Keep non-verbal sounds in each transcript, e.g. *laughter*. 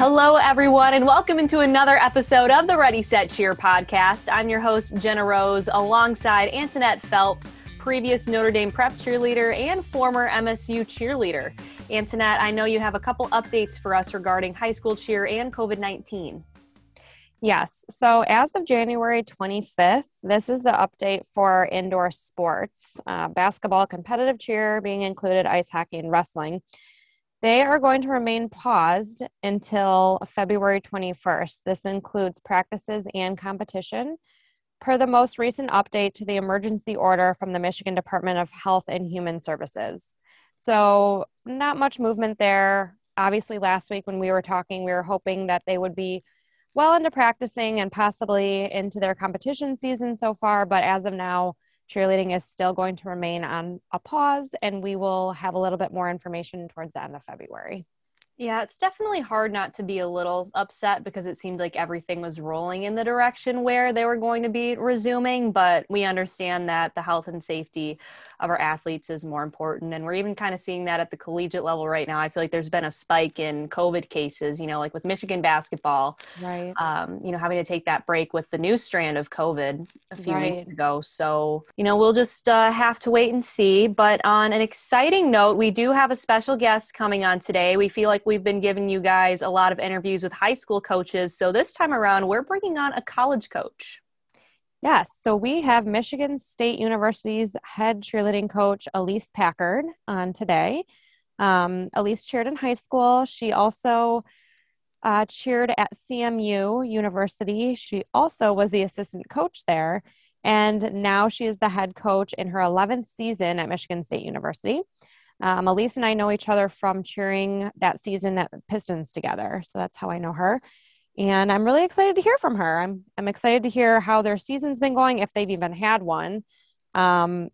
Hello, everyone, and welcome into another episode of the Ready Set Cheer podcast. I'm your host, Jenna Rose, alongside Antoinette Phelps, previous Notre Dame prep cheerleader and former MSU cheerleader. Antoinette, I know you have a couple updates for us regarding high school cheer and COVID 19. Yes. So as of January 25th, this is the update for indoor sports uh, basketball, competitive cheer being included, ice hockey, and wrestling. They are going to remain paused until February 21st. This includes practices and competition. Per the most recent update to the emergency order from the Michigan Department of Health and Human Services. So, not much movement there. Obviously, last week when we were talking, we were hoping that they would be well into practicing and possibly into their competition season so far. But as of now, cheerleading is still going to remain on a pause, and we will have a little bit more information towards the end of February. Yeah, it's definitely hard not to be a little upset because it seemed like everything was rolling in the direction where they were going to be resuming. But we understand that the health and safety of our athletes is more important. And we're even kind of seeing that at the collegiate level right now. I feel like there's been a spike in COVID cases, you know, like with Michigan basketball, right? Um, you know, having to take that break with the new strand of COVID a few right. weeks ago. So, you know, we'll just uh, have to wait and see. But on an exciting note, we do have a special guest coming on today. We feel like we've been giving you guys a lot of interviews with high school coaches. So this time around, we're bringing on a college coach. Yes, so we have Michigan State University's head cheerleading coach, Elise Packard, on today. Um, Elise cheered in high school. She also uh, cheered at CMU University. She also was the assistant coach there. And now she is the head coach in her 11th season at Michigan State University. Um, Elise and I know each other from cheering that season at Pistons together. So that's how I know her. And I'm really excited to hear from her. I'm, I'm excited to hear how their season's been going, if they've even had one. Um,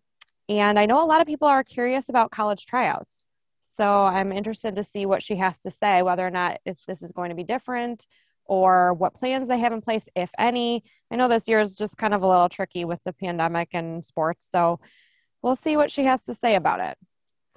and I know a lot of people are curious about college tryouts. So I'm interested to see what she has to say, whether or not if this is going to be different or what plans they have in place, if any. I know this year is just kind of a little tricky with the pandemic and sports. So we'll see what she has to say about it.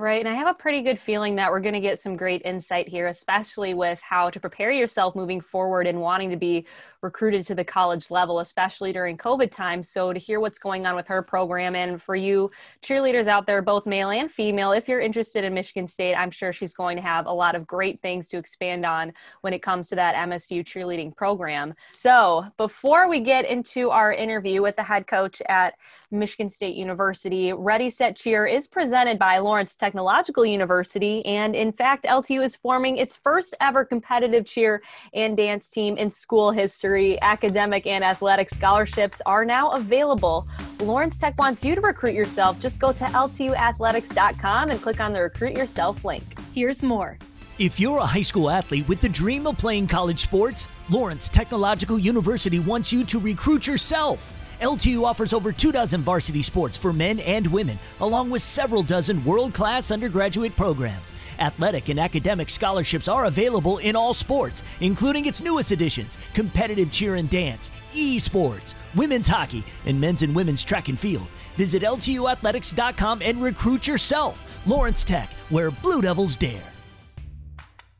Right. And I have a pretty good feeling that we're going to get some great insight here, especially with how to prepare yourself moving forward and wanting to be recruited to the college level, especially during COVID time. So, to hear what's going on with her program and for you cheerleaders out there, both male and female, if you're interested in Michigan State, I'm sure she's going to have a lot of great things to expand on when it comes to that MSU cheerleading program. So, before we get into our interview with the head coach at Michigan State University, Ready Set Cheer is presented by Lawrence Technological University. And in fact, LTU is forming its first ever competitive cheer and dance team in school history. Academic and athletic scholarships are now available. Lawrence Tech wants you to recruit yourself. Just go to ltuathletics.com and click on the Recruit Yourself link. Here's more. If you're a high school athlete with the dream of playing college sports, Lawrence Technological University wants you to recruit yourself. LTU offers over two dozen varsity sports for men and women, along with several dozen world class undergraduate programs. Athletic and academic scholarships are available in all sports, including its newest additions competitive cheer and dance, esports, women's hockey, and men's and women's track and field. Visit LTUathletics.com and recruit yourself. Lawrence Tech, where Blue Devils dare.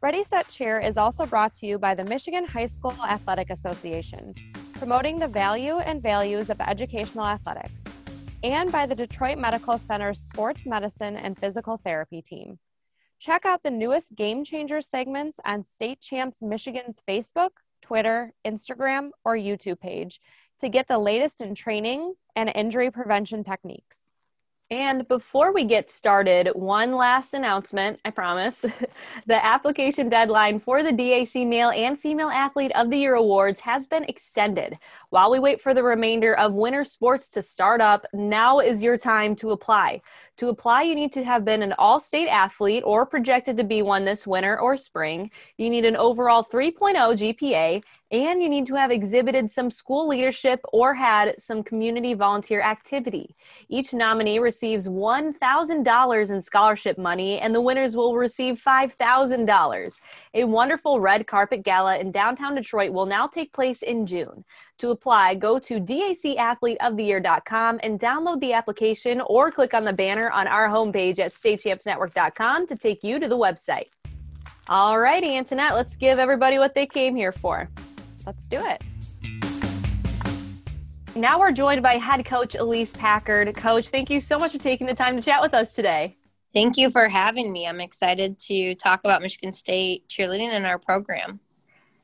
Ready Set Cheer is also brought to you by the Michigan High School Athletic Association promoting the value and values of educational athletics, and by the Detroit Medical Center's Sports Medicine and Physical Therapy team. Check out the newest Game Changer segments on State Champs Michigan's Facebook, Twitter, Instagram, or YouTube page to get the latest in training and injury prevention techniques. And before we get started, one last announcement, I promise. *laughs* the application deadline for the DAC Male and Female Athlete of the Year Awards has been extended. While we wait for the remainder of winter sports to start up, now is your time to apply. To apply, you need to have been an all state athlete or projected to be one this winter or spring. You need an overall 3.0 GPA and you need to have exhibited some school leadership or had some community volunteer activity. Each nominee receives $1,000 in scholarship money, and the winners will receive $5,000. A wonderful red carpet gala in downtown Detroit will now take place in June. To apply, go to dacathleteoftheyear.com and download the application or click on the banner on our homepage at statechampsnetwork.com to take you to the website. All righty, Antoinette, let's give everybody what they came here for. Let's do it. Now we're joined by head coach Elise Packard. Coach, thank you so much for taking the time to chat with us today. Thank you for having me. I'm excited to talk about Michigan State cheerleading and our program.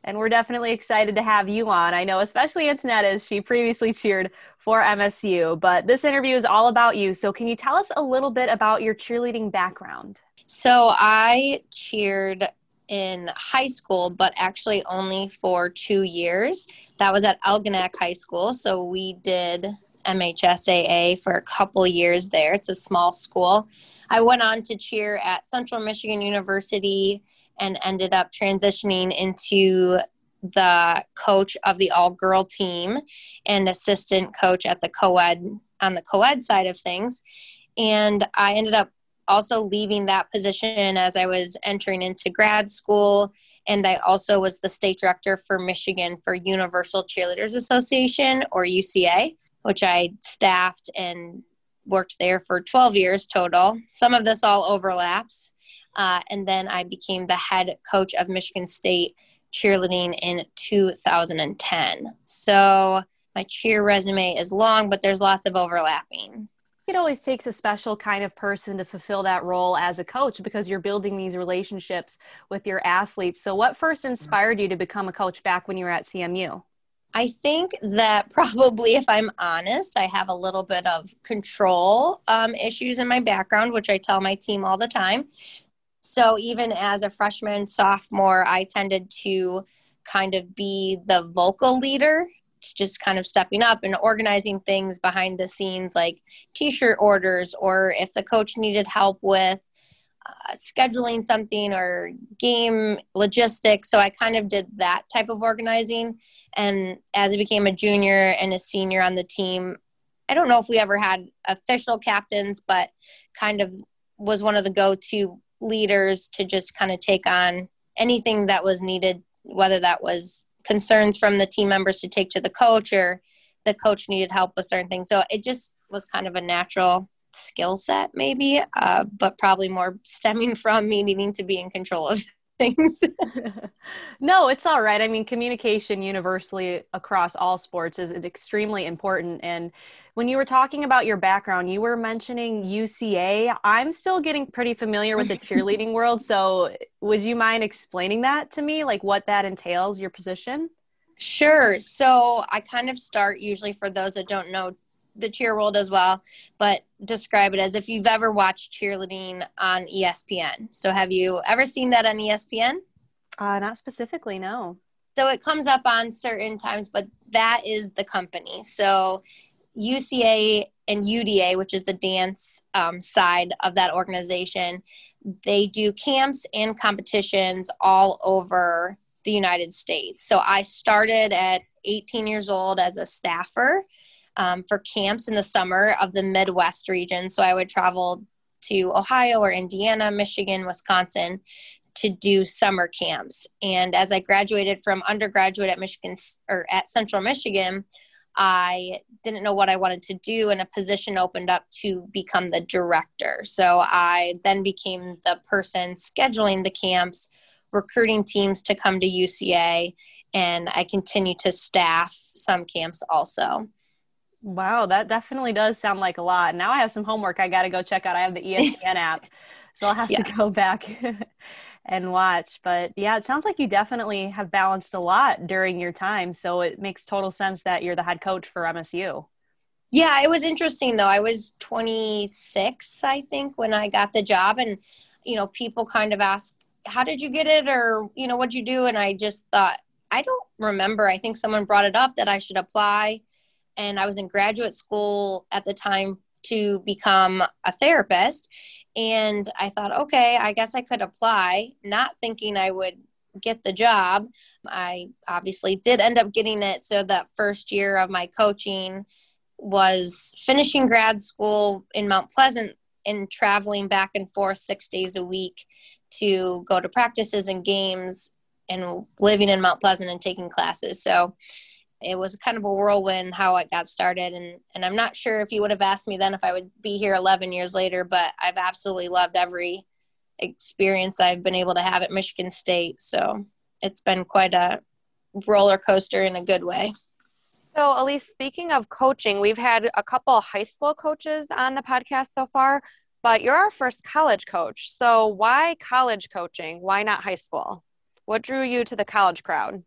And we're definitely excited to have you on. I know, especially Antoinette, as she previously cheered for MSU, but this interview is all about you. So, can you tell us a little bit about your cheerleading background? So, I cheered in high school, but actually only for two years. That was at Algonac High School. So we did MHSAA for a couple years there. It's a small school. I went on to cheer at Central Michigan University and ended up transitioning into the coach of the all girl team and assistant coach at the co ed on the co ed side of things. And I ended up also leaving that position as I was entering into grad school. And I also was the state director for Michigan for Universal Cheerleaders Association or UCA, which I staffed and worked there for 12 years total. Some of this all overlaps. Uh, and then I became the head coach of Michigan State cheerleading in 2010. So my cheer resume is long, but there's lots of overlapping it always takes a special kind of person to fulfill that role as a coach because you're building these relationships with your athletes. So, what first inspired you to become a coach back when you were at CMU? I think that *laughs* probably, if I'm honest, I have a little bit of control um, issues in my background, which I tell my team all the time. So, even as a freshman, sophomore, I tended to kind of be the vocal leader just kind of stepping up and organizing things behind the scenes like t-shirt orders or if the coach needed help with uh, scheduling something or game logistics. So i kind of did that type of organizing. And as i became a junior and a senior on the team i don't know if we ever had official captains but kind of was one of the go-to leaders to just kind of take on anything that was needed whether that was concerns from the team members to take to the coach or the coach needed help with certain things. So it just was kind of a natural skill set, maybe, uh, but probably more *laughs* stemming from me needing to be in control of things. *laughs* no, it's all right. I mean, communication universally across all sports is extremely important. And when you were talking about your background, you were mentioning UCA. I'm still getting pretty familiar with the cheerleading *laughs* world. So, would you mind explaining that to me, like what that entails, your position? Sure. So, I kind of start usually for those that don't know the cheer world as well, but describe it as if you've ever watched cheerleading on ESPN. So, have you ever seen that on ESPN? Uh, not specifically, no. So, it comes up on certain times, but that is the company. So, UCA and UDA, which is the dance um, side of that organization, they do camps and competitions all over the United States. So, I started at 18 years old as a staffer um, for camps in the summer of the Midwest region. So I would travel to Ohio or Indiana, Michigan, Wisconsin to do summer camps. And as I graduated from undergraduate at Michigan or at Central Michigan, I didn't know what I wanted to do, and a position opened up to become the director. So I then became the person scheduling the camps, recruiting teams to come to UCA, and I continue to staff some camps also. Wow, that definitely does sound like a lot. Now I have some homework I got to go check out. I have the ESPN *laughs* app, so I'll have yes. to go back *laughs* and watch. But yeah, it sounds like you definitely have balanced a lot during your time. So it makes total sense that you're the head coach for MSU. Yeah, it was interesting though. I was 26, I think, when I got the job. And, you know, people kind of ask, how did you get it? Or, you know, what'd you do? And I just thought, I don't remember. I think someone brought it up that I should apply and I was in graduate school at the time to become a therapist. And I thought, okay, I guess I could apply, not thinking I would get the job. I obviously did end up getting it. So that first year of my coaching was finishing grad school in Mount Pleasant and traveling back and forth six days a week to go to practices and games and living in Mount Pleasant and taking classes. So it was kind of a whirlwind how it got started and and I'm not sure if you would have asked me then if I would be here 11 years later but I've absolutely loved every experience I've been able to have at Michigan State. So it's been quite a roller coaster in a good way. So, Elise, speaking of coaching, we've had a couple high school coaches on the podcast so far, but you're our first college coach. So, why college coaching? Why not high school? What drew you to the college crowd?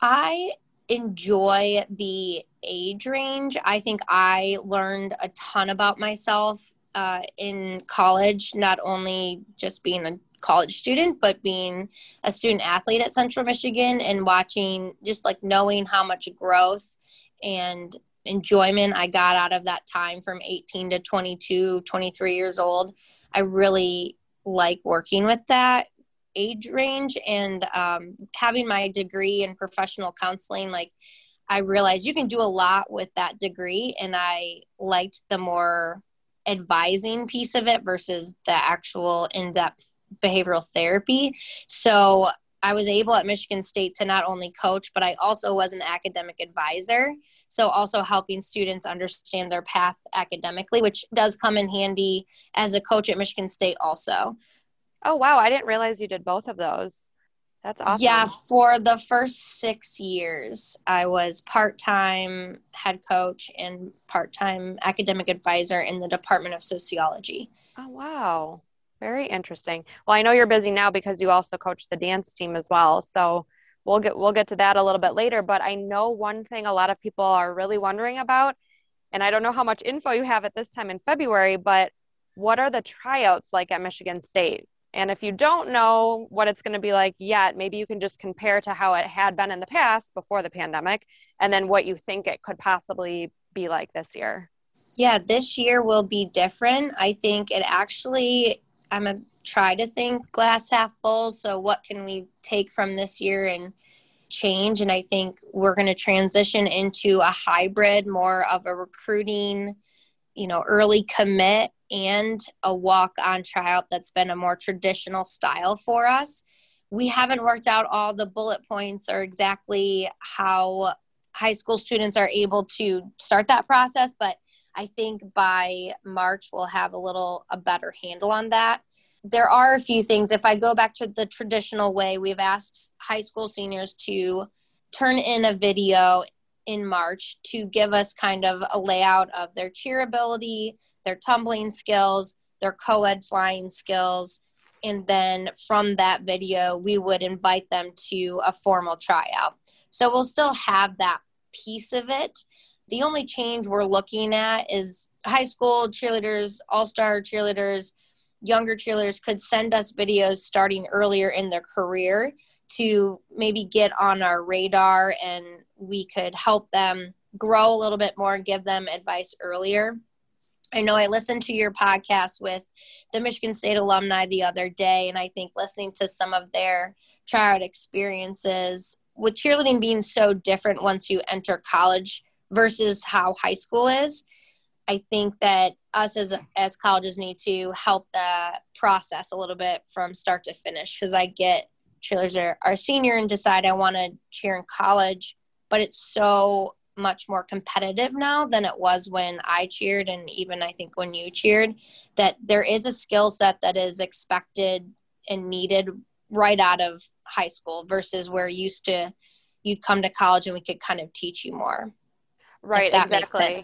I enjoy the age range. I think I learned a ton about myself uh, in college, not only just being a college student, but being a student athlete at Central Michigan and watching, just like knowing how much growth and enjoyment I got out of that time from 18 to 22, 23 years old. I really like working with that age range and um, having my degree in professional counseling. Like, I realized you can do a lot with that degree, and I liked the more advising piece of it versus the actual in depth behavioral therapy. So I was able at Michigan State to not only coach, but I also was an academic advisor. So, also helping students understand their path academically, which does come in handy as a coach at Michigan State, also. Oh, wow. I didn't realize you did both of those. That's awesome. Yeah, for the first six years, I was part time head coach and part time academic advisor in the Department of Sociology. Oh, wow. Very interesting. Well, I know you're busy now because you also coach the dance team as well. So we'll get we'll get to that a little bit later. But I know one thing a lot of people are really wondering about, and I don't know how much info you have at this time in February, but what are the tryouts like at Michigan State? And if you don't know what it's going to be like yet, maybe you can just compare to how it had been in the past before the pandemic, and then what you think it could possibly be like this year. Yeah, this year will be different. I think it actually I'm a try to think glass half full. So what can we take from this year and change? And I think we're going to transition into a hybrid, more of a recruiting, you know, early commit and a walk on tryout that's been a more traditional style for us. We haven't worked out all the bullet points or exactly how high school students are able to start that process, but I think by March we'll have a little a better handle on that. There are a few things. If I go back to the traditional way, we've asked high school seniors to turn in a video in March to give us kind of a layout of their cheer ability, their tumbling skills, their co ed flying skills. And then from that video, we would invite them to a formal tryout. So we'll still have that piece of it the only change we're looking at is high school cheerleaders, all star cheerleaders, younger cheerleaders could send us videos starting earlier in their career to maybe get on our radar and we could help them grow a little bit more and give them advice earlier. I know I listened to your podcast with the Michigan State alumni the other day, and I think listening to some of their tryout experiences with cheerleading being so different once you enter college versus how high school is. I think that us as as colleges need to help the process a little bit from start to finish because I get cheerleaders are, are senior and decide I want to cheer in college, but it's so much more competitive now than it was when I cheered and even I think when you cheered that there is a skill set that is expected and needed right out of high school versus where used to you'd come to college and we could kind of teach you more. Right, that exactly.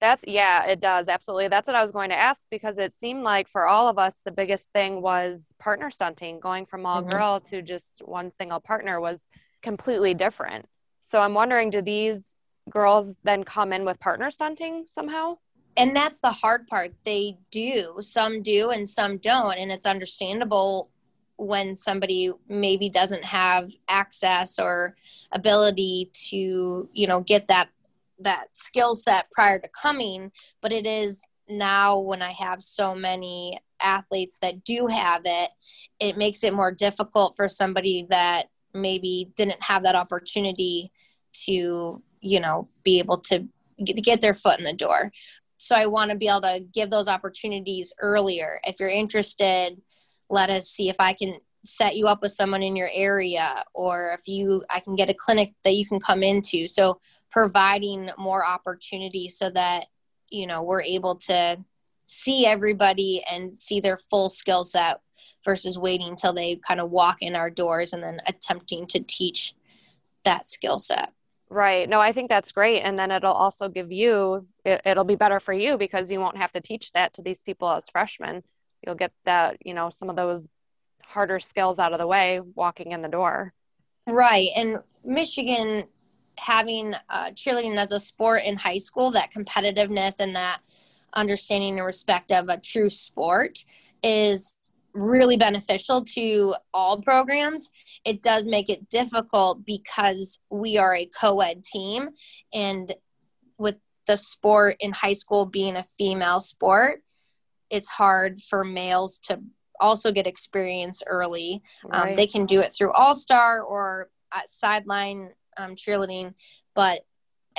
That's yeah, it does. Absolutely. That's what I was going to ask because it seemed like for all of us the biggest thing was partner stunting. Going from all mm-hmm. girl to just one single partner was completely different. So I'm wondering do these girls then come in with partner stunting somehow? And that's the hard part. They do. Some do and some don't and it's understandable when somebody maybe doesn't have access or ability to you know get that that skill set prior to coming, but it is now when I have so many athletes that do have it, it makes it more difficult for somebody that maybe didn't have that opportunity to, you know, be able to get their foot in the door. So I want to be able to give those opportunities earlier. If you're interested, let us see if I can set you up with someone in your area or if you I can get a clinic that you can come into. So providing more opportunities so that you know we're able to see everybody and see their full skill set versus waiting until they kind of walk in our doors and then attempting to teach that skill set. Right. No, I think that's great. And then it'll also give you, it, will be better for you because you won't have to teach that to these people as freshmen. You'll get that, you know, some of those harder skills out of the way walking in the door. Right. And Michigan having uh, cheerleading as a sport in high school, that competitiveness and that understanding and respect of a true sport is really beneficial to all programs. It does make it difficult because we are a co ed team, and with the sport in high school being a female sport, it's hard for males to also get experience early. Um, right. Um, they can do it through All Star or sideline um, cheerleading, but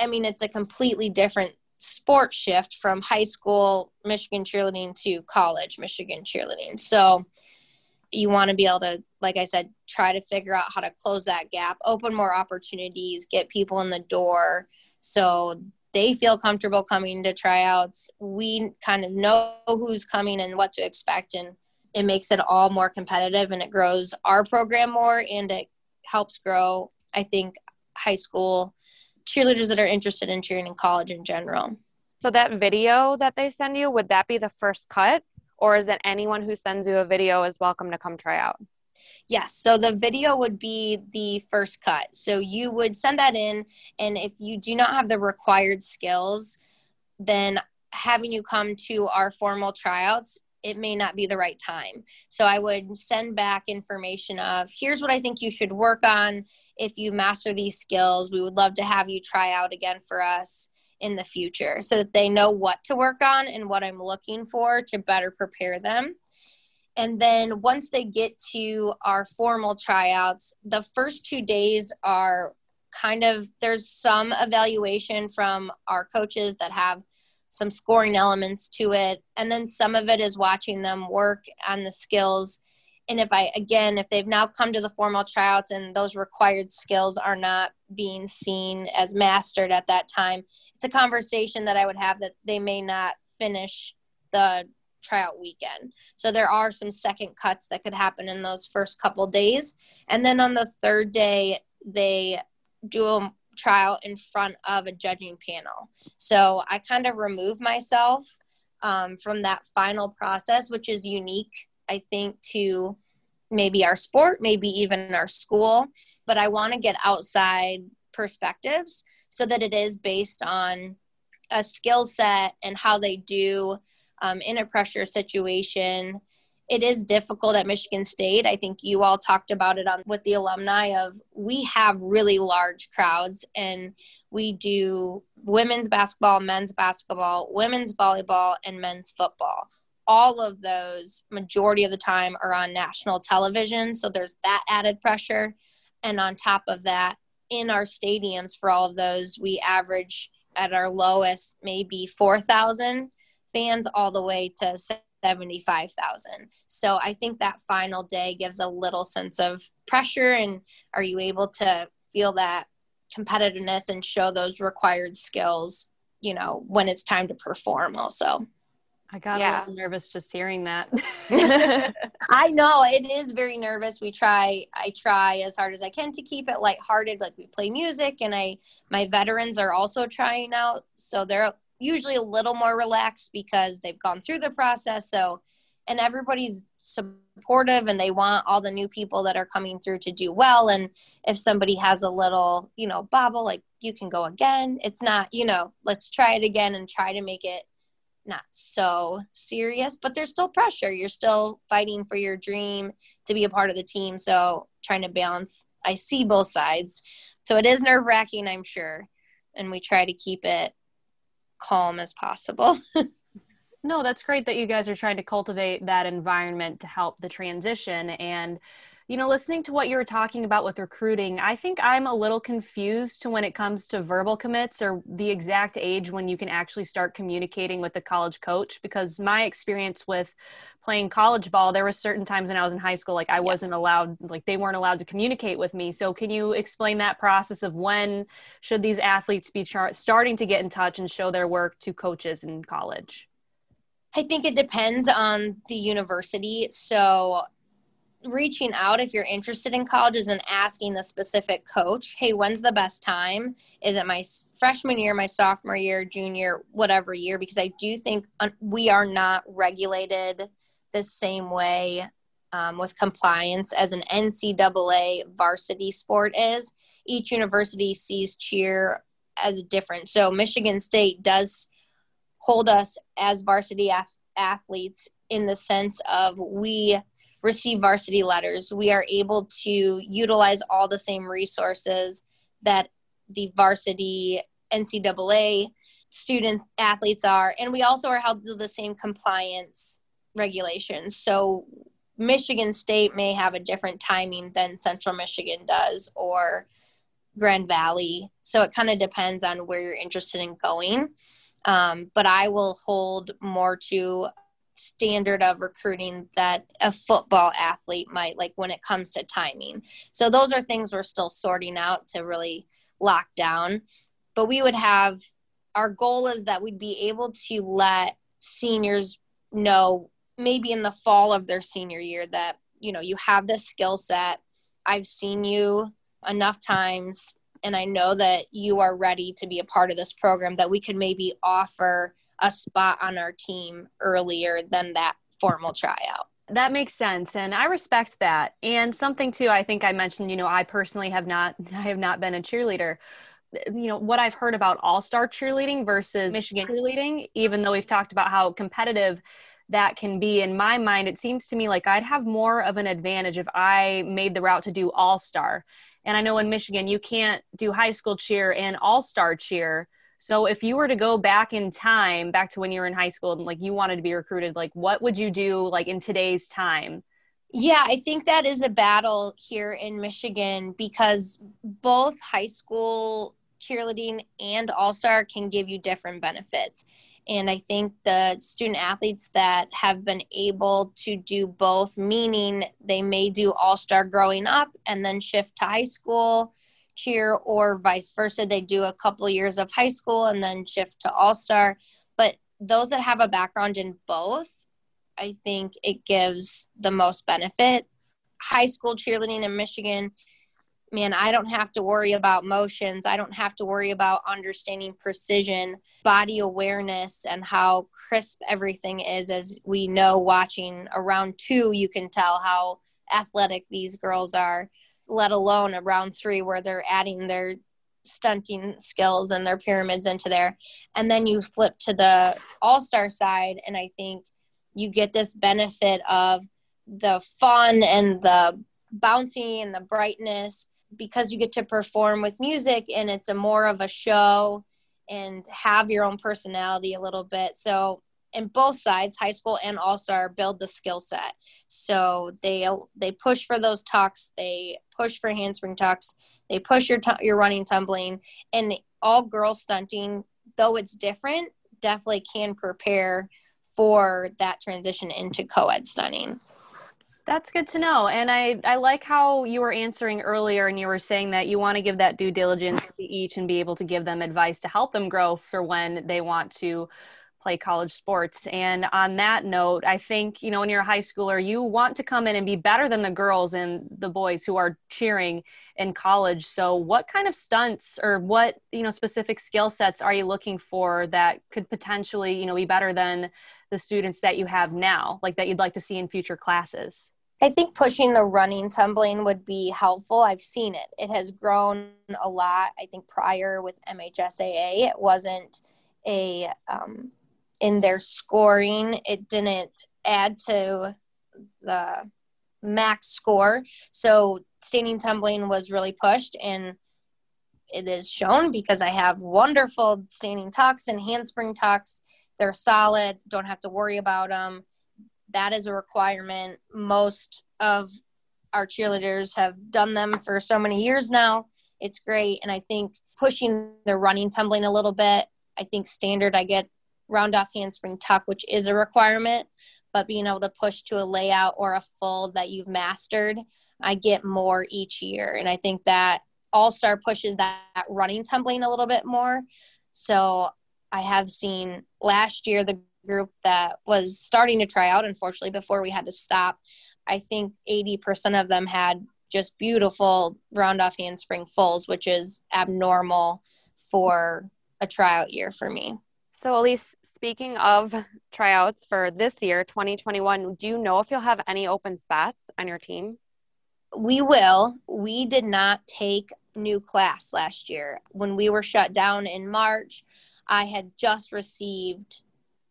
I mean, it's a completely different sport shift from high school Michigan cheerleading to college Michigan cheerleading. So you want to be able to, like I said, try to figure out how to close that gap, open more opportunities, get people in the door so they feel comfortable coming to tryouts. We kind of know who's coming and what to expect, and it makes it all more competitive and it grows our program more and it helps grow, I think, high school cheerleaders that are interested in cheering in college in general. So that video that they send you, would that be the first cut? Or is it anyone who sends you a video is welcome to come try out? Yes. So the video would be the first cut. So you would send that in, and if you do not have the required skills, then having you come to our formal tryouts it may not be the right time. So I would send back information of here's what I think you should work on if you master these skills. We would love to have you try out again for us in the future so that they know what to work on and what I'm looking for to better prepare them. And then once they get to our formal tryouts, the first two days are kind of there's some evaluation from our coaches that have some scoring elements to it and then some of it is watching them work on the skills and if i again if they've now come to the formal tryouts and those required skills are not being seen as mastered at that time it's a conversation that i would have that they may not finish the tryout weekend so there are some second cuts that could happen in those first couple days and then on the third day they do a trial in front of a judging panel. So I kind of remove myself um, from that final process, which is unique, I think, to maybe our sport, maybe even our school. But I want to get outside perspectives so that it is based on a skill set and how they do um, in a pressure situation it is difficult at Michigan State. I think you all talked about it on with the alumni of we have really large crowds and we do women's basketball, men's basketball, women's volleyball and men's football. All of those majority of the time are on national television, so there's that added pressure and on top of that in our stadiums for all of those we average at our lowest maybe 4,000 fans all the way to 75,000. So I think that final day gives a little sense of pressure and are you able to feel that competitiveness and show those required skills, you know, when it's time to perform also. I got yeah. a little nervous just hearing that. *laughs* I know it is very nervous. We try, I try as hard as I can to keep it lighthearted. Like we play music and I, my veterans are also trying out. So they're usually a little more relaxed because they've gone through the process. So, and everybody's supportive and they want all the new people that are coming through to do well. And if somebody has a little, you know, bobble, like you can go again. It's not, you know, let's try it again and try to make it not so serious, but there's still pressure. You're still fighting for your dream to be a part of the team. So trying to balance, I see both sides. So it is nerve wracking, I'm sure. And we try to keep it calm as possible. *laughs* no, that's great that you guys are trying to cultivate that environment to help the transition. And, you know, listening to what you were talking about with recruiting, I think I'm a little confused to when it comes to verbal commits or the exact age when you can actually start communicating with the college coach. Because my experience with playing college ball, there were certain times when I was in high school, like I wasn't allowed, like they weren't allowed to communicate with me. So can you explain that process of when should these athletes be char- starting to get in touch and show their work to coaches in college? I think it depends on the university. So reaching out if you're interested in colleges and asking the specific coach, hey, when's the best time? Is it my freshman year, my sophomore year, junior, whatever year? Because I do think we are not regulated the same way um, with compliance as an NCAA varsity sport is. Each university sees cheer as different. So Michigan State does hold us as varsity ath- athletes in the sense of we receive varsity letters. We are able to utilize all the same resources that the varsity NCAA students athletes are and we also are held to the same compliance regulations. So michigan state may have a different timing than central michigan does or grand valley. So it kind of depends on where you're interested in going. Um, but i will hold more to standard of recruiting that a football athlete might like when it comes to timing. So those are things we're still sorting out to really lock down. But we would have our goal is that we'd be able to let seniors know maybe in the fall of their senior year that you know you have this skill set. I've seen you enough times and I know that you are ready to be a part of this program that we could maybe offer a spot on our team earlier than that formal tryout. That makes sense and I respect that. And something too I think I mentioned, you know, I personally have not *laughs* I have not been a cheerleader. You know, what I've heard about all-star cheerleading versus Michigan cheerleading, even though we've talked about how competitive that can be in my mind it seems to me like i'd have more of an advantage if i made the route to do all star and i know in michigan you can't do high school cheer and all star cheer so if you were to go back in time, back to when you were in high school and like you wanted to be recruited, like what would you do like in today's time? Yeah, I think that is a battle here in Michigan because both high school cheerleading and All Star can give you different benefits. And I think the student athletes that have been able to do both, meaning they may do All Star growing up and then shift to high school cheer or vice versa. They do a couple years of high school and then shift to all star. But those that have a background in both, I think it gives the most benefit. High school cheerleading in Michigan, man, I don't have to worry about motions. I don't have to worry about understanding precision, body awareness, and how crisp everything is. As we know, watching around two, you can tell how athletic these girls are let alone around three where they're adding their stunting skills and their pyramids into there. And then you flip to the all star side, and I think you get this benefit of the fun and the bouncy and the brightness because you get to perform with music and it's a more of a show and have your own personality a little bit. So in both sides, high school and all star, build the skill set. So they they push for those tucks, they push for handspring tucks, they push your t- your running tumbling, and all girl stunting, though it's different, definitely can prepare for that transition into co-ed stunting. That's good to know. And I, I like how you were answering earlier and you were saying that you want to give that due diligence to each and be able to give them advice to help them grow for when they want to play college sports. And on that note, I think, you know, when you're a high schooler, you want to come in and be better than the girls and the boys who are cheering in college. So, what kind of stunts or what, you know, specific skill sets are you looking for that could potentially, you know, be better than the students that you have now, like that you'd like to see in future classes? I think pushing the running tumbling would be helpful. I've seen it. It has grown a lot. I think prior with MHSAA, it wasn't a um, in their scoring. It didn't add to the max score. So standing tumbling was really pushed and it is shown because I have wonderful standing tucks and handspring tucks. They're solid, don't have to worry about them. That is a requirement. Most of our cheerleaders have done them for so many years now. It's great. And I think pushing the running tumbling a little bit, I think standard I get round off handspring tuck, which is a requirement, but being able to push to a layout or a full that you've mastered, I get more each year. And I think that All Star pushes that, running tumbling a little bit more. So I have seen last year the group that was starting to try out, unfortunately, before we had to stop. I think 80% of them had just beautiful round off handspring fulls, which is abnormal for a tryout year for me. So, Elise, speaking of *laughs* tryouts for this year, 2021, do you know if you'll have any open spots on your team? We will. We did not take new class last year. When we were shut down in March, I had just received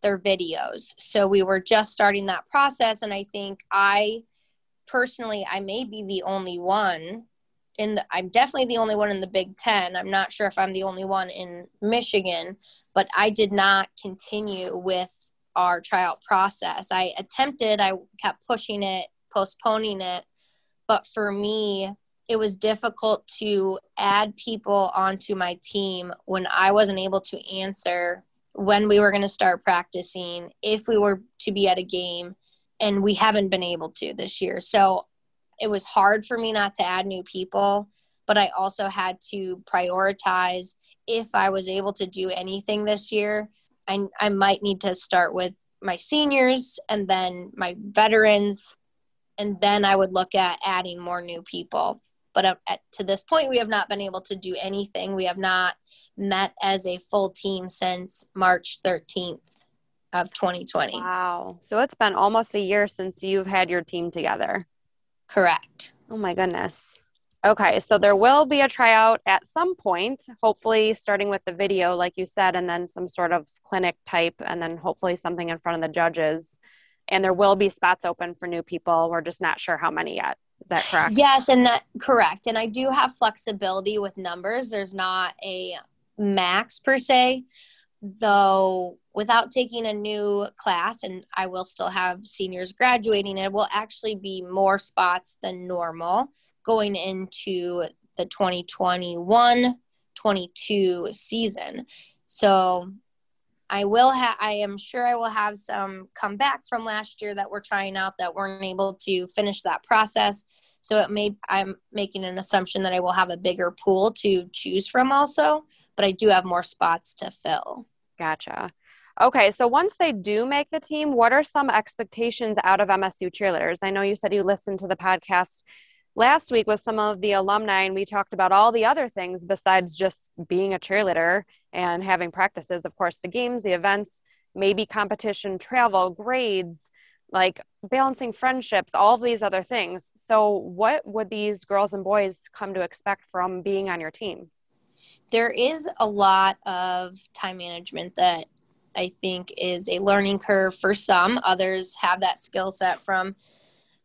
their videos. So we were just starting that process. And I think I personally, I may be the only one in the, I'm definitely the only one in the Big Ten. I'm not sure if I'm the only one in Michigan, but I did not continue with our tryout process. I attempted, I kept pushing it, postponing it. But for me, it was difficult to add people onto my team when I wasn't able to answer when we were going to start practicing, if we were to be at a game, and we haven't been able to this year. So it was hard for me not to add new people, but I also had to prioritize if I was able to do anything this year. I, I might need to start with my seniors and then my veterans, and then I would look at adding more new people. But at, at, to this point, we have not been able to do anything. We have not met as a full team since March 13th of 2020. Wow. So it's been almost a year since you've had your team together. Correct. Oh my goodness. Okay, so there will be a tryout at some point, hopefully starting with the video, like you said, and then some sort of clinic type, and then hopefully something in front of the judges. And there will be spots open for new people. We're just not sure how many yet. Is that correct? Yes, and that correct. And I do have flexibility with numbers. There's not a max per se, though without taking a new class and I will still have seniors graduating, it will actually be more spots than normal going into the 2021 22 season. So I will have, I am sure I will have some come back from last year that we're trying out that weren't able to finish that process. So it may, I'm making an assumption that I will have a bigger pool to choose from also, but I do have more spots to fill. Gotcha. Okay, so once they do make the team, what are some expectations out of MSU cheerleaders? I know you said you listened to the podcast last week with some of the alumni and we talked about all the other things besides just being a cheerleader and having practices. Of course the games the events maybe competition travel grades like balancing friendships all of these other things. So what would these girls and boys come to expect from being on your team? There is a lot of time management that i think is a learning curve for some. Others have that skill set from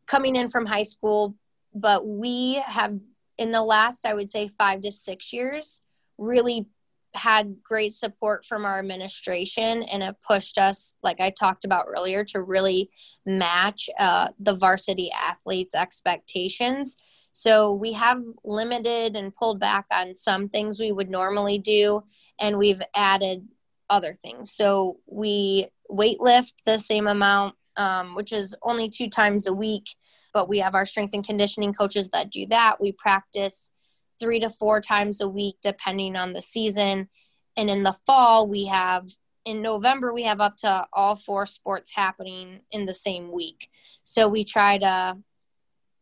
coming in from high school. But we have in the last i would say five to six years really had great support from our administration and have pushed us like i talked about earlier to really match uh, the varsity athletes expectations. So we have limited and pulled back on some things we would normally do and we've added other things so we weight lift the same amount um, which is only two times a week but we have our strength and conditioning coaches that do that. We practice three to four times a week, depending on the season. And in the fall, we have in November, we have up to all four sports happening in the same week. So we try to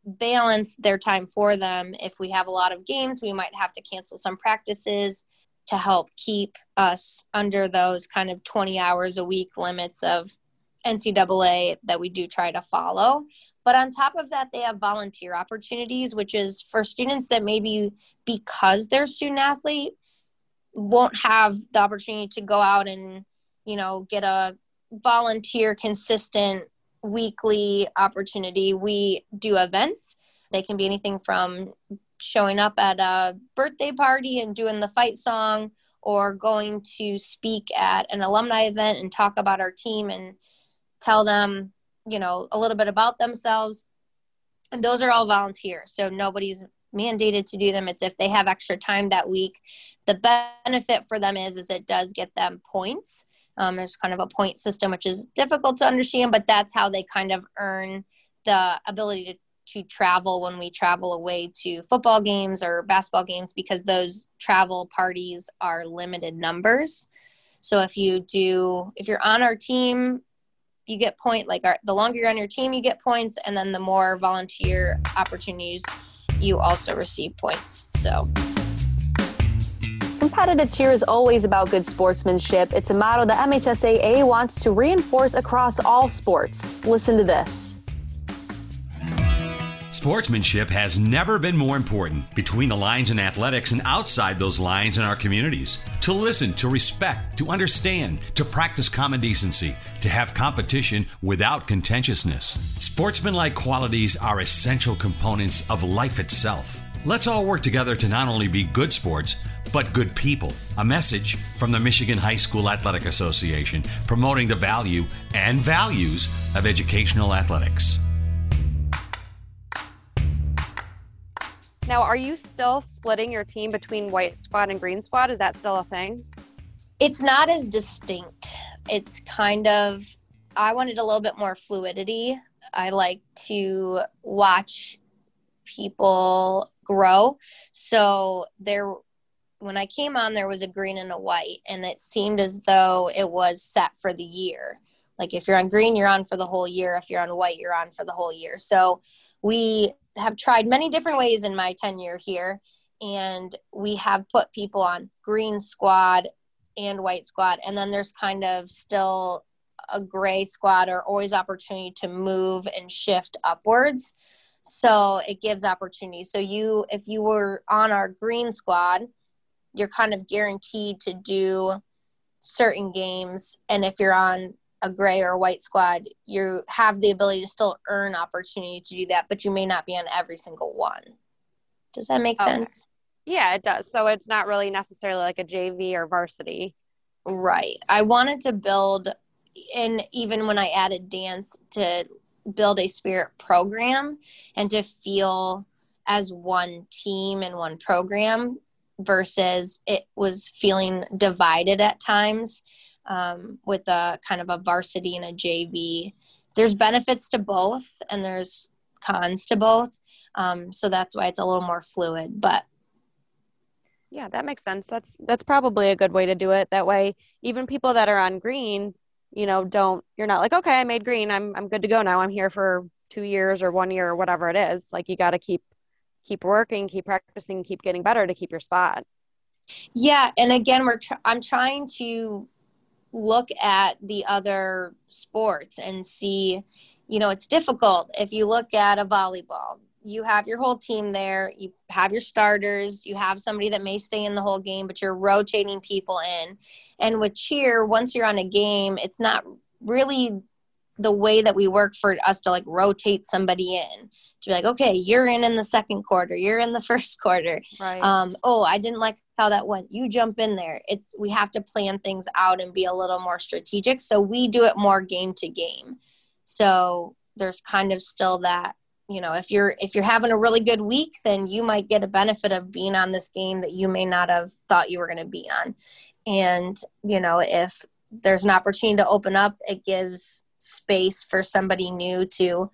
balance their time for them. If we have a lot of games, we might have to cancel some practices to help keep us under those kind of 20 hours a week limits of NCAA that we do try to follow. But on top of that, they have volunteer opportunities, which is for students that maybe because they're student athlete won't have the opportunity to go out and, you know, get a volunteer consistent weekly opportunity. We do events. They can be anything from showing up at a birthday party and doing the fight song or going to speak at an alumni event and talk about our team and tell them you know a little bit about themselves. And those are all volunteers. So nobody's mandated to do them. It's if they have extra time that week. The benefit for them is is it does get them points. Um, there's kind of a point system which is difficult to understand but that's how they kind of earn the ability to to travel when we travel away to football games or basketball games because those travel parties are limited numbers So if you do, if you're on our team, you get point like our, the longer you're on your team, you get points, and then the more volunteer opportunities, you also receive points. So. Competitive cheer is always about good sportsmanship. It's a motto the MHSAA wants to reinforce across all sports. Listen to this. Sportsmanship has never been more important between the lines in athletics and outside those lines in our communities. To listen, to respect, to understand, to practice common decency, to have competition without contentiousness. Sportsmanlike qualities are essential components of life itself. Let's all work together to not only be good sports, but good people. A message from the Michigan High School Athletic Association promoting the value and values of educational athletics. Now, are you still splitting your team between white squad and green squad? Is that still a thing? It's not as distinct. It's kind of, I wanted a little bit more fluidity. I like to watch people grow. So there, when I came on, there was a green and a white, and it seemed as though it was set for the year. Like if you're on green, you're on for the whole year. If you're on white, you're on for the whole year. So we have tried many different ways in my tenure here, and we have put people on green squad and white squad, and then there's kind of still a gray squad or always opportunity to move and shift upwards. So it gives opportunity. So you, if you were on our green squad, you're kind of guaranteed to do certain games, and if you're on a gray or a white squad, you have the ability to still earn opportunity to do that, but you may not be on every single one. Does that make okay. sense? Yeah, it does. So it's not really necessarily like a JV or varsity. Right. I wanted to build, and even when I added dance, to build a spirit program and to feel as one team and one program versus it was feeling divided at times um, with a kind of a varsity and a JV. There's benefits to both, and there's cons to both. Um, so that's why it's a little more fluid. But yeah, that makes sense. That's that's probably a good way to do it. That way, even people that are on green, you know, don't you're not like, okay, I made green, I'm I'm good to go now. I'm here for two years or one year or whatever it is. Like you got to keep keep working, keep practicing, keep getting better to keep your spot. Yeah, and again, we're tr- I'm trying to look at the other sports and see, you know, it's difficult. If you look at a volleyball, you have your whole team there, you have your starters, you have somebody that may stay in the whole game, but you're rotating people in. And with cheer, once you're on a game, it's not really the way that we work for us to like rotate somebody in to be like okay you're in in the second quarter you're in the *laughs* first quarter right. um oh i didn't like how that went. You jump in there. It's we have to plan things out and be a little more strategic. So we do it more game to game. So there's kind of still that, you know, if you're if you're having a really good week, then you might get a benefit of being on this game that you may not have thought you were going to be on. And, you know, if there's an opportunity to open up, it gives space for somebody new to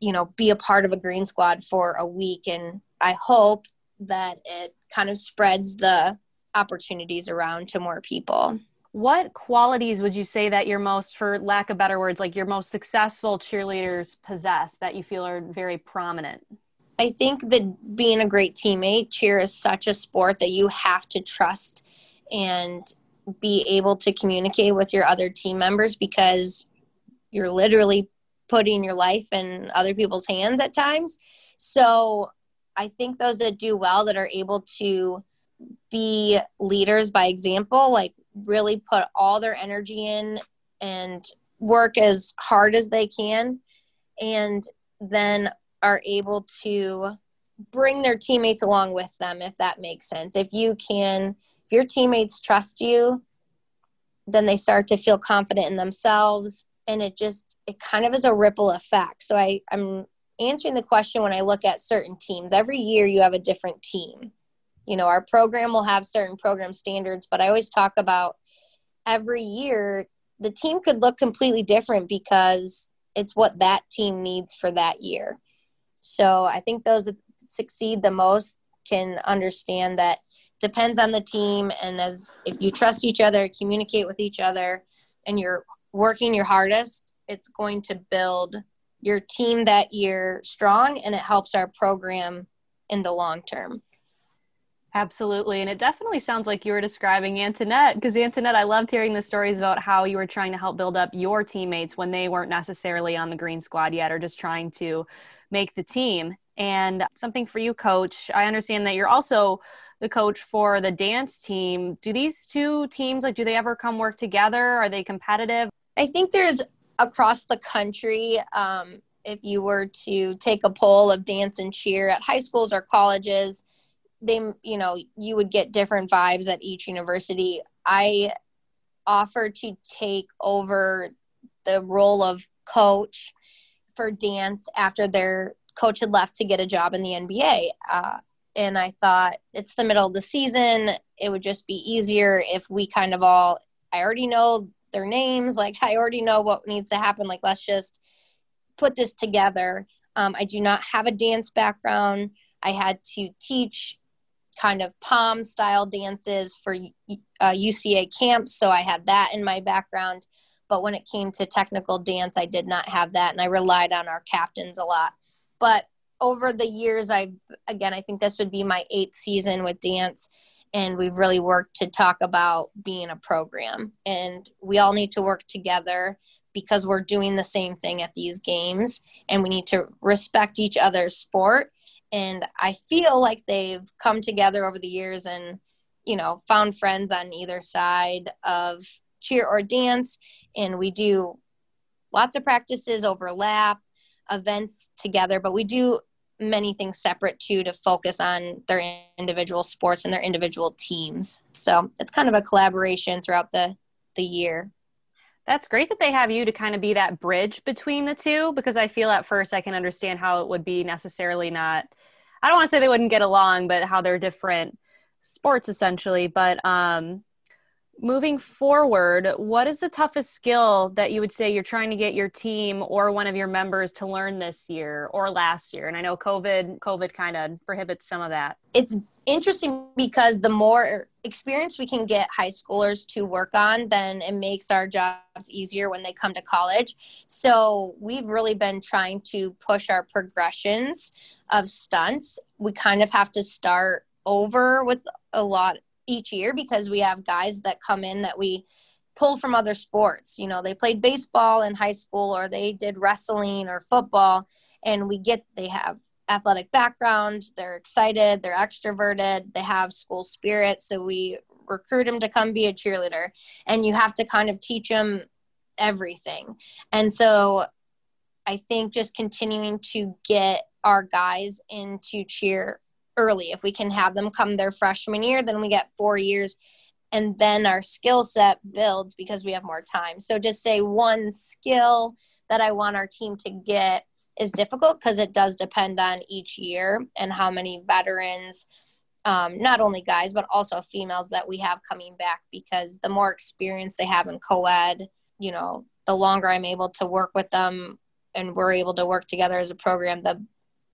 you know be a part of a green squad for a week and i hope that it kind of spreads the opportunities around to more people. What qualities would you say that your most, for lack of better words, like your most successful cheerleaders possess that you feel are very prominent? I think that being a great teammate, cheer is such a sport that you have to trust and be able to communicate with your other team members because you're literally putting your life in other people's hands at times. So I think those that do well that are able to be leaders by example, like really put all their energy in and work as hard as they can, and then are able to bring their teammates along with them, if that makes sense. If you can, if your teammates trust you, then they start to feel confident in themselves and it just it kind of is a ripple effect so i i'm answering the question when I look at certain teams. Every year you have a different team. You know, our program will have certain program standards, but I always talk about every year the team could look completely different because it's what that team needs for that year. So I think those that succeed the most can understand that depends on the team and as if you trust each other communicate with each other and you're working your hardest it's going to build your team that year strong and it helps our program in the long term Absolutely. And it definitely sounds like you were describing Antoinette because Antoinette, I loved hearing the stories about how you were trying to help build up your teammates when they weren't necessarily on the green squad yet or just trying to make the team. And something for you, coach, I understand that you're also the coach for the dance team. Do these two teams, like, do they ever come work together? Are they competitive? I think there's across the country, um, if you were to take a poll of dance and cheer at high schools or colleges, they, you know, you would get different vibes at each university. I offered to take over the role of coach for dance after their coach had left to get a job in the NBA. Uh, and I thought it's the middle of the season. It would just be easier if we kind of all, I already know their names. Like, I already know what needs to happen. Like, let's just put this together. Um, I do not have a dance background. I had to teach kind of pom style dances for uh, UCA camps. So I had that in my background. But when it came to technical dance, I did not have that. And I relied on our captains a lot. But over the years, I've, again, I think this would be my eighth season with dance. And we've really worked to talk about being a program. And we all need to work together because we're doing the same thing at these games. And we need to respect each other's sport. And I feel like they've come together over the years and, you know, found friends on either side of cheer or dance. And we do lots of practices, overlap events together, but we do many things separate too to focus on their individual sports and their individual teams. So it's kind of a collaboration throughout the the year. That's great that they have you to kind of be that bridge between the two because I feel at first I can understand how it would be necessarily not I don't want to say they wouldn't get along, but how they're different sports essentially. But um moving forward, what is the toughest skill that you would say you're trying to get your team or one of your members to learn this year or last year? And I know COVID, COVID kind of prohibits some of that. It's interesting because the more experience we can get high schoolers to work on, then it makes our jobs easier when they come to college. So we've really been trying to push our progressions of stunts. We kind of have to start over with a lot each year because we have guys that come in that we pull from other sports. You know, they played baseball in high school or they did wrestling or football, and we get they have athletic background, they're excited, they're extroverted, they have school spirit. So we recruit them to come be a cheerleader, and you have to kind of teach them everything. And so I think just continuing to get our guys into cheer early. If we can have them come their freshman year, then we get four years and then our skill set builds because we have more time. So just say one skill that I want our team to get is difficult because it does depend on each year and how many veterans, um, not only guys, but also females that we have coming back because the more experience they have in co ed, you know, the longer I'm able to work with them and we're able to work together as a program, the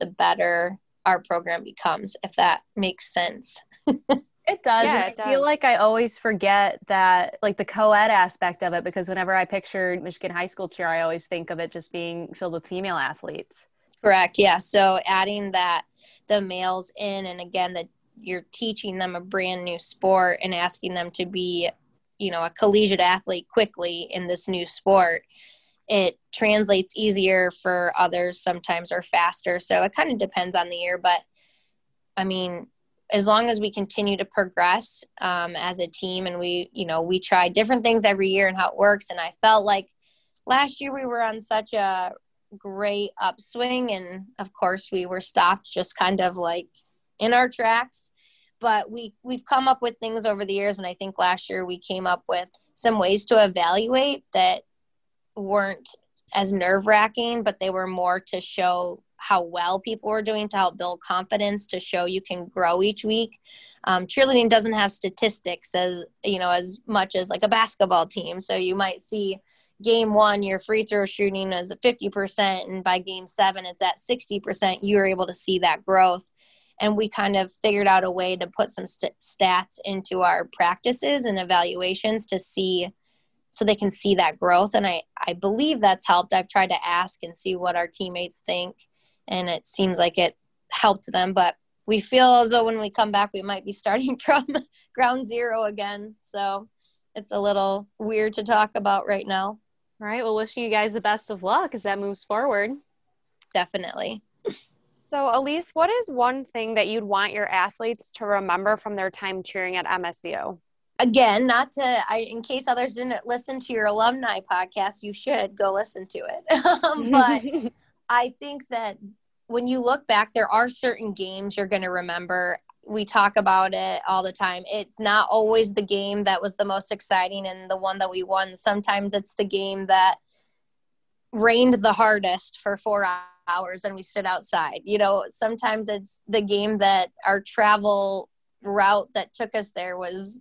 the better our program becomes, if that makes sense. It does. Yeah, it I feel like I always forget that, like the co ed aspect of it, because whenever I picture Michigan high school cheer, I always think of it just being filled with female athletes. Correct. Yeah. So adding that, the males in, and again, that you're teaching them a brand new sport and asking them to be, you know, a collegiate athlete quickly in this new sport it translates easier for others sometimes or faster. So it kind of depends on the year. But I mean, as long as we continue to progress um, as a team and we, you know, we try different things every year and how it works. And I felt like last year we were on such a great upswing. And of course, we were stopped just kind of like in our tracks. But we, we've come up with things over the years. And I think last year we came up with some ways to evaluate that weren't as nerve wracking, but they were more to show how well people were doing to help build confidence to show you can grow each week. Um, cheerleading doesn't have statistics as you know as much as like a basketball team. So you might see game one your free throw shooting is at 50% and by game seven it's at 60% you're able to see that growth. And we kind of figured out a way to put some st- stats into our practices and evaluations to see so they can see that growth. And i i believe that's helped. I've tried to ask and see what our teammates think and it seems like it helped them. But we feel as though when we come back we might be starting *laughs* from ground zero again. So it's a little weird to talk about right now. All right. Well wishing you guys the best of luck as that moves forward. Definitely. *laughs* So, Elise, what is one thing that you'd want your athletes to remember from their time cheering at MSU? Again, not to, I, in case others didn't listen to your alumni podcast, you should go listen to it. *laughs* Um, but *laughs* I think that when you look back, there are certain games you're going to remember. We talk about it all the time. It's not always the game that was the most exciting and the one that we won. Sometimes it's the game that rained the hardest for four hours and we stood outside. You know, sometimes it's the game that our travel route that took us there was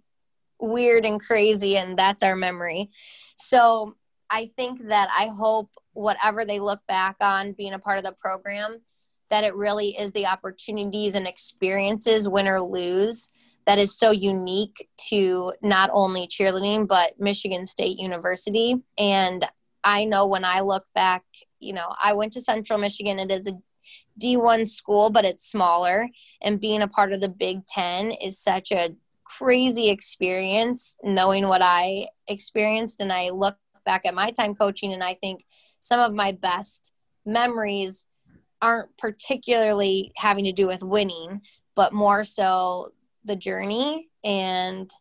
weird and crazy, and that's our memory. So I think that I hope whatever they look back on being a part of the program, that it really is the opportunities and experiences, win or lose, that is so unique to not only cheerleading, but Michigan State University. And I know when I look back, you know, I went to Central Michigan. It is a D1 school, but it's smaller. And being a part of the Big Ten is such a crazy experience, knowing what I experienced. And I look back at my time coaching, and I think some of my best memories aren't particularly having to do with winning, but more so the journey and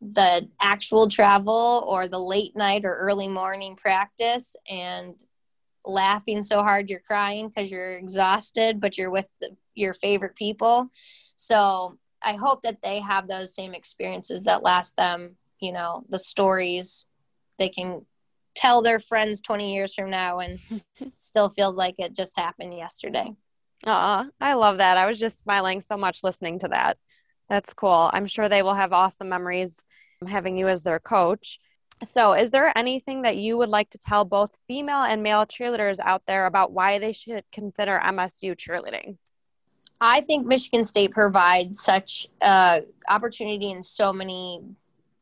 the actual travel or the late night or early morning practice and laughing so hard you're crying because you're exhausted but you're with the, your favorite people so i hope that they have those same experiences that last them you know the stories they can tell their friends 20 years from now and *laughs* still feels like it just happened yesterday Aw, I love that. I was just smiling so much listening to that. That's cool. I'm sure they will have awesome memories having you as their coach. So, is there anything that you would like to tell both female and male cheerleaders out there about why they should consider MSU cheerleading? I think Michigan State provides such uh, opportunity in so many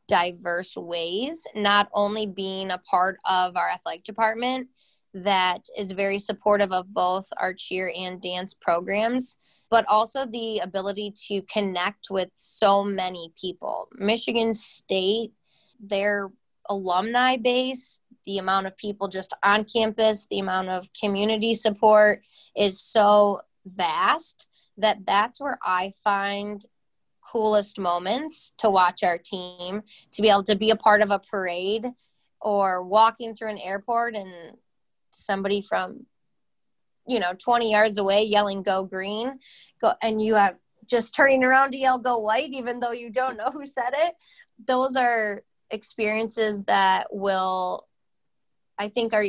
diverse ways, not only being a part of our athletic department that is very supportive of both our cheer and dance programs, but also the ability to connect with so many people. Michigan State, their alumni base, the amount of people just on campus, the amount of community support is so vast that that's where I find coolest moments to watch our team to be able to be a part of a parade or walking through an airport and somebody from you know 20 yards away yelling go green go and you have just turning around to yell go white even though you don't know *laughs* who said it. Those are experiences that will i think are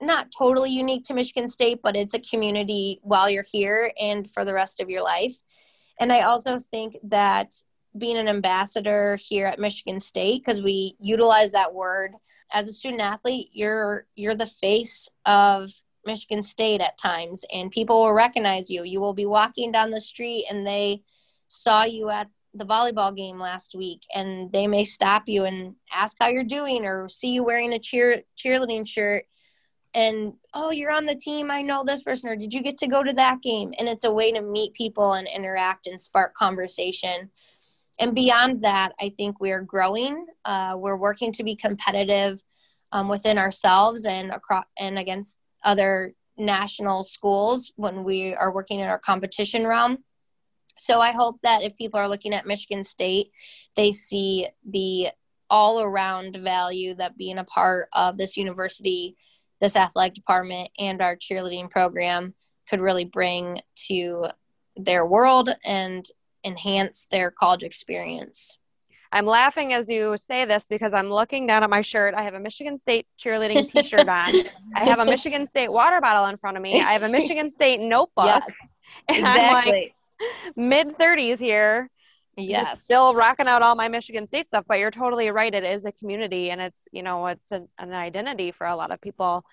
not totally unique to michigan state but it's a community while you're here and for the rest of your life and i also think that being an ambassador here at michigan state because we utilize that word as a student athlete you're you're the face of Michigan State at times, and people will recognize you. You will be walking down the street and they saw you at the volleyball game last week, and they may stop you and ask how you're doing or see you wearing a cheer cheerleading shirt. And oh, you're on the team. I know this person, or did you get to go to that game? And it's a way to meet people and interact and spark conversation. And beyond that, I think we're growing. Uh, we're working to be competitive um, within ourselves and across and against other national schools when we are working in our competition realm. So I hope that if people are looking at Michigan State, they see the all around value that being a part of this university, this athletic department, and our cheerleading program could really bring to their world and enhance their college experience. I'm laughing as you say this because I'm looking down at my shirt. I have a Michigan State cheerleading t shirt *laughs* on. I have a Michigan State water bottle in front of me. I have a *laughs* Michigan State notebook. Yes, *laughs* and exactly. I'm like mid 30s here. Yes. Still rocking out all my Michigan State stuff, but you're totally right. It is a community and it's, you know, it's an, an identity for a lot of people.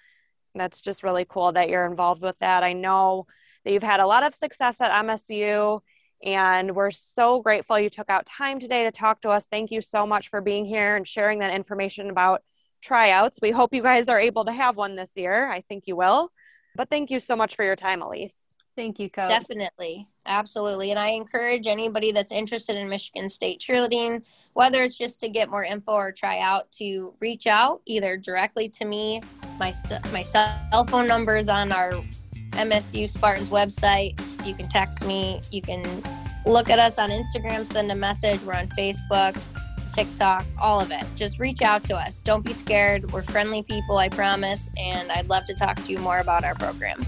That's just really cool that you're involved with that. I know that you've had a lot of success at MSU And we're so grateful you took out time today to talk to us. Thank you so much for being here and sharing that information about tryouts. We hope you guys are able to have one this year. I think you will. But thank you so much for your time, Elise. Thank you, Coach. Definitely. Absolutely. And I encourage anybody that's interested in Michigan State cheerleading, whether it's just to get more info or try out, to reach out either directly to me. My, my cell phone number is on our MSU Spartans website. You can text me. You can look at us on Instagram, send a message. We're on Facebook, TikTok, all of it. Just reach out to us. Don't be scared. We're friendly people, I promise. And I'd love to talk to you more about our program.